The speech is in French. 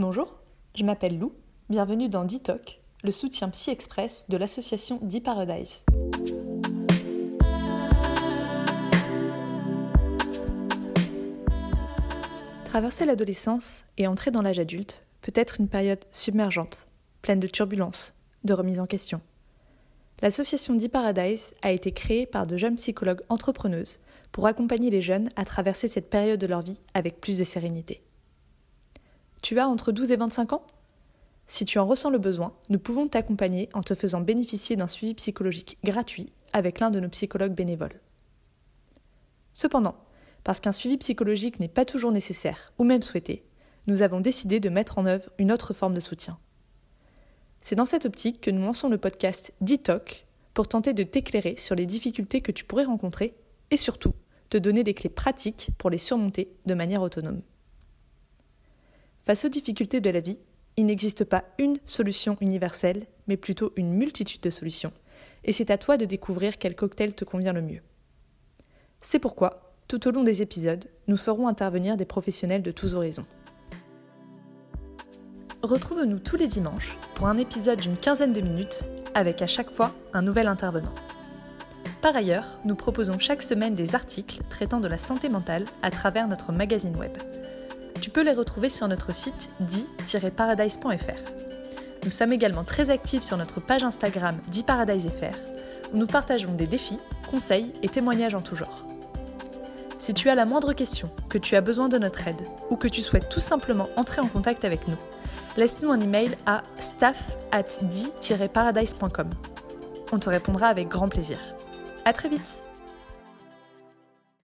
Bonjour, je m'appelle Lou, bienvenue dans D-Talk, le soutien Psy Express de l'association D-Paradise. Traverser l'adolescence et entrer dans l'âge adulte peut être une période submergente, pleine de turbulences, de remises en question. L'association D-Paradise a été créée par de jeunes psychologues entrepreneuses pour accompagner les jeunes à traverser cette période de leur vie avec plus de sérénité. Tu as entre 12 et 25 ans? Si tu en ressens le besoin, nous pouvons t'accompagner en te faisant bénéficier d'un suivi psychologique gratuit avec l'un de nos psychologues bénévoles. Cependant, parce qu'un suivi psychologique n'est pas toujours nécessaire ou même souhaité, nous avons décidé de mettre en œuvre une autre forme de soutien. C'est dans cette optique que nous lançons le podcast DITOC pour tenter de t'éclairer sur les difficultés que tu pourrais rencontrer et surtout te donner des clés pratiques pour les surmonter de manière autonome. Face aux difficultés de la vie, il n'existe pas une solution universelle, mais plutôt une multitude de solutions, et c'est à toi de découvrir quel cocktail te convient le mieux. C'est pourquoi, tout au long des épisodes, nous ferons intervenir des professionnels de tous horizons. Retrouve-nous tous les dimanches pour un épisode d'une quinzaine de minutes avec à chaque fois un nouvel intervenant. Par ailleurs, nous proposons chaque semaine des articles traitant de la santé mentale à travers notre magazine web. Tu peux les retrouver sur notre site di-paradise.fr. Nous sommes également très actifs sur notre page Instagram di-paradise.fr où nous partageons des défis, conseils et témoignages en tout genre. Si tu as la moindre question, que tu as besoin de notre aide ou que tu souhaites tout simplement entrer en contact avec nous, laisse-nous un email à staff at paradisecom On te répondra avec grand plaisir. À très vite